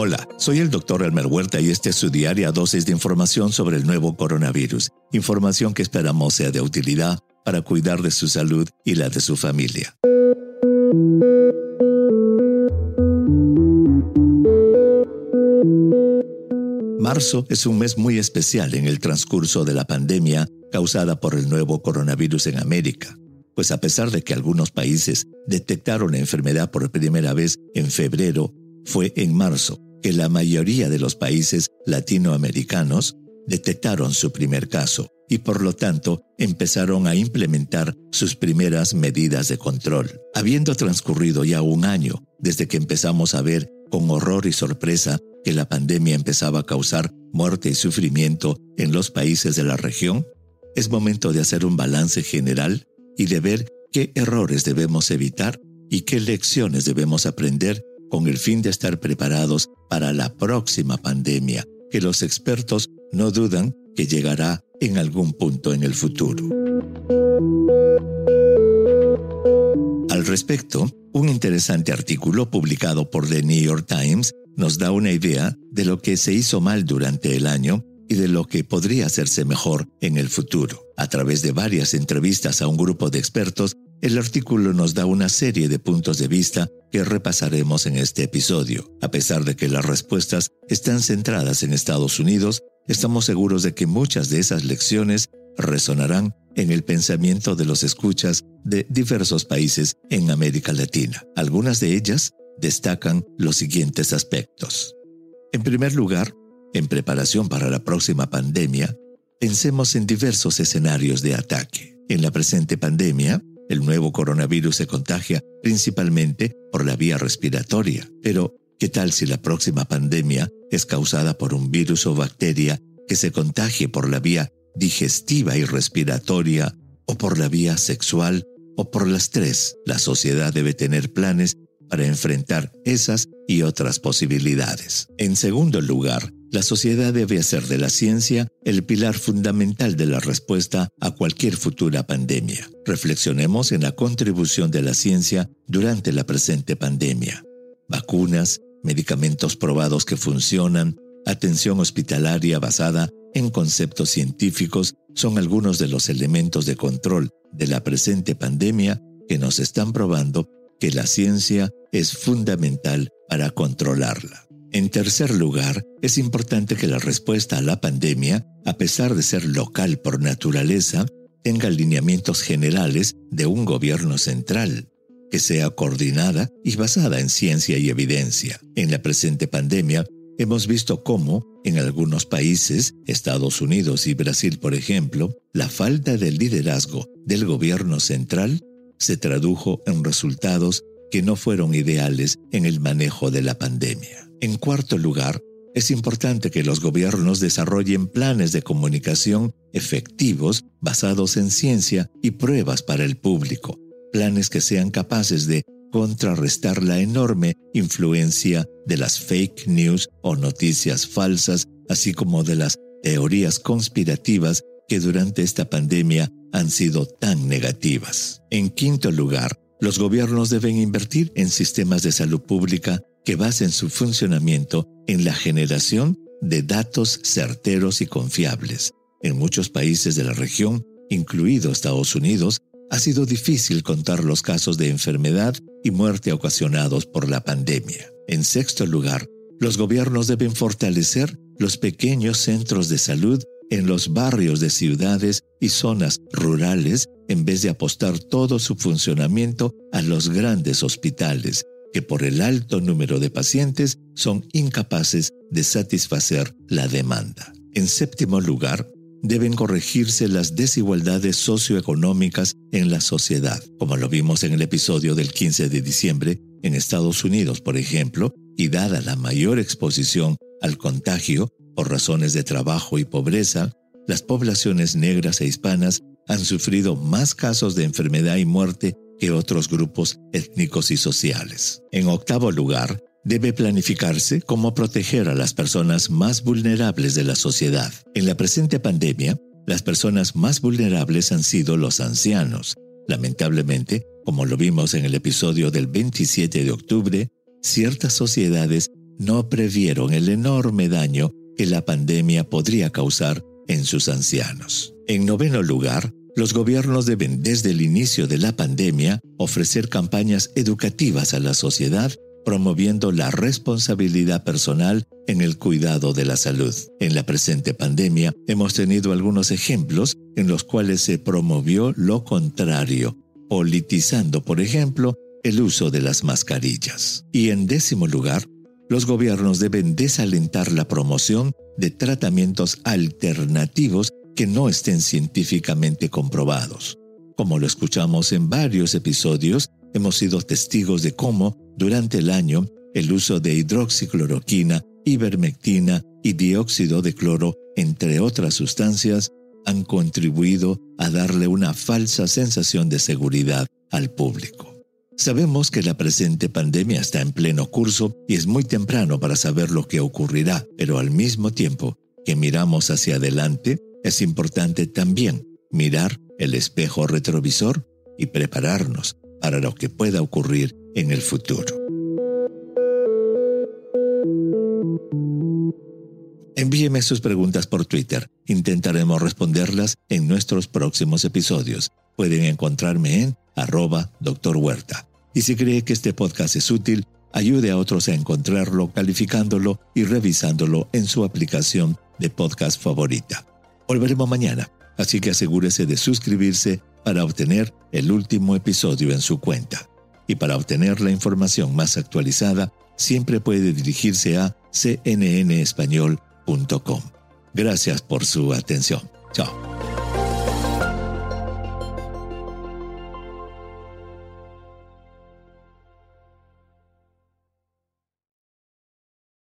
Hola, soy el doctor Elmer Huerta y esta es su diaria dosis de información sobre el nuevo coronavirus. Información que esperamos sea de utilidad para cuidar de su salud y la de su familia. Marzo es un mes muy especial en el transcurso de la pandemia causada por el nuevo coronavirus en América, pues a pesar de que algunos países detectaron la enfermedad por primera vez en febrero, fue en marzo que la mayoría de los países latinoamericanos detectaron su primer caso y por lo tanto empezaron a implementar sus primeras medidas de control. Habiendo transcurrido ya un año desde que empezamos a ver con horror y sorpresa que la pandemia empezaba a causar muerte y sufrimiento en los países de la región, es momento de hacer un balance general y de ver qué errores debemos evitar y qué lecciones debemos aprender con el fin de estar preparados para la próxima pandemia, que los expertos no dudan que llegará en algún punto en el futuro. Al respecto, un interesante artículo publicado por The New York Times nos da una idea de lo que se hizo mal durante el año y de lo que podría hacerse mejor en el futuro. A través de varias entrevistas a un grupo de expertos, el artículo nos da una serie de puntos de vista que repasaremos en este episodio. A pesar de que las respuestas están centradas en Estados Unidos, estamos seguros de que muchas de esas lecciones resonarán en el pensamiento de los escuchas de diversos países en América Latina. Algunas de ellas destacan los siguientes aspectos. En primer lugar, en preparación para la próxima pandemia, pensemos en diversos escenarios de ataque. En la presente pandemia, el nuevo coronavirus se contagia principalmente por la vía respiratoria. Pero, ¿qué tal si la próxima pandemia es causada por un virus o bacteria que se contagie por la vía digestiva y respiratoria o por la vía sexual o por las tres? La sociedad debe tener planes para enfrentar esas y otras posibilidades. En segundo lugar, la sociedad debe hacer de la ciencia el pilar fundamental de la respuesta a cualquier futura pandemia. Reflexionemos en la contribución de la ciencia durante la presente pandemia. Vacunas, medicamentos probados que funcionan, atención hospitalaria basada en conceptos científicos son algunos de los elementos de control de la presente pandemia que nos están probando que la ciencia es fundamental para controlarla. En tercer lugar, es importante que la respuesta a la pandemia, a pesar de ser local por naturaleza, tenga lineamientos generales de un gobierno central, que sea coordinada y basada en ciencia y evidencia. En la presente pandemia, hemos visto cómo, en algunos países, Estados Unidos y Brasil por ejemplo, la falta de liderazgo del gobierno central se tradujo en resultados que no fueron ideales en el manejo de la pandemia. En cuarto lugar, es importante que los gobiernos desarrollen planes de comunicación efectivos basados en ciencia y pruebas para el público, planes que sean capaces de contrarrestar la enorme influencia de las fake news o noticias falsas, así como de las teorías conspirativas que durante esta pandemia han sido tan negativas. En quinto lugar, los gobiernos deben invertir en sistemas de salud pública que basen su funcionamiento en la generación de datos certeros y confiables. En muchos países de la región, incluido Estados Unidos, ha sido difícil contar los casos de enfermedad y muerte ocasionados por la pandemia. En sexto lugar, los gobiernos deben fortalecer los pequeños centros de salud en los barrios de ciudades y zonas rurales en vez de apostar todo su funcionamiento a los grandes hospitales, que por el alto número de pacientes son incapaces de satisfacer la demanda. En séptimo lugar, deben corregirse las desigualdades socioeconómicas en la sociedad, como lo vimos en el episodio del 15 de diciembre en Estados Unidos, por ejemplo, y dada la mayor exposición al contagio por razones de trabajo y pobreza, las poblaciones negras e hispanas han sufrido más casos de enfermedad y muerte que otros grupos étnicos y sociales. En octavo lugar, debe planificarse cómo proteger a las personas más vulnerables de la sociedad. En la presente pandemia, las personas más vulnerables han sido los ancianos. Lamentablemente, como lo vimos en el episodio del 27 de octubre, ciertas sociedades no previeron el enorme daño que la pandemia podría causar en sus ancianos. En noveno lugar, los gobiernos deben desde el inicio de la pandemia ofrecer campañas educativas a la sociedad promoviendo la responsabilidad personal en el cuidado de la salud. En la presente pandemia hemos tenido algunos ejemplos en los cuales se promovió lo contrario, politizando, por ejemplo, el uso de las mascarillas. Y en décimo lugar, los gobiernos deben desalentar la promoción de tratamientos alternativos que no estén científicamente comprobados. Como lo escuchamos en varios episodios, hemos sido testigos de cómo, durante el año, el uso de hidroxicloroquina, ivermectina y dióxido de cloro, entre otras sustancias, han contribuido a darle una falsa sensación de seguridad al público. Sabemos que la presente pandemia está en pleno curso y es muy temprano para saber lo que ocurrirá, pero al mismo tiempo que miramos hacia adelante, es importante también mirar el espejo retrovisor y prepararnos para lo que pueda ocurrir en el futuro. Envíeme sus preguntas por Twitter. Intentaremos responderlas en nuestros próximos episodios. Pueden encontrarme en arroba Dr. Huerta. Y si cree que este podcast es útil, ayude a otros a encontrarlo calificándolo y revisándolo en su aplicación de podcast favorita. Volveremos mañana, así que asegúrese de suscribirse para obtener el último episodio en su cuenta. Y para obtener la información más actualizada, siempre puede dirigirse a cnnespañol.com. Gracias por su atención. Chao.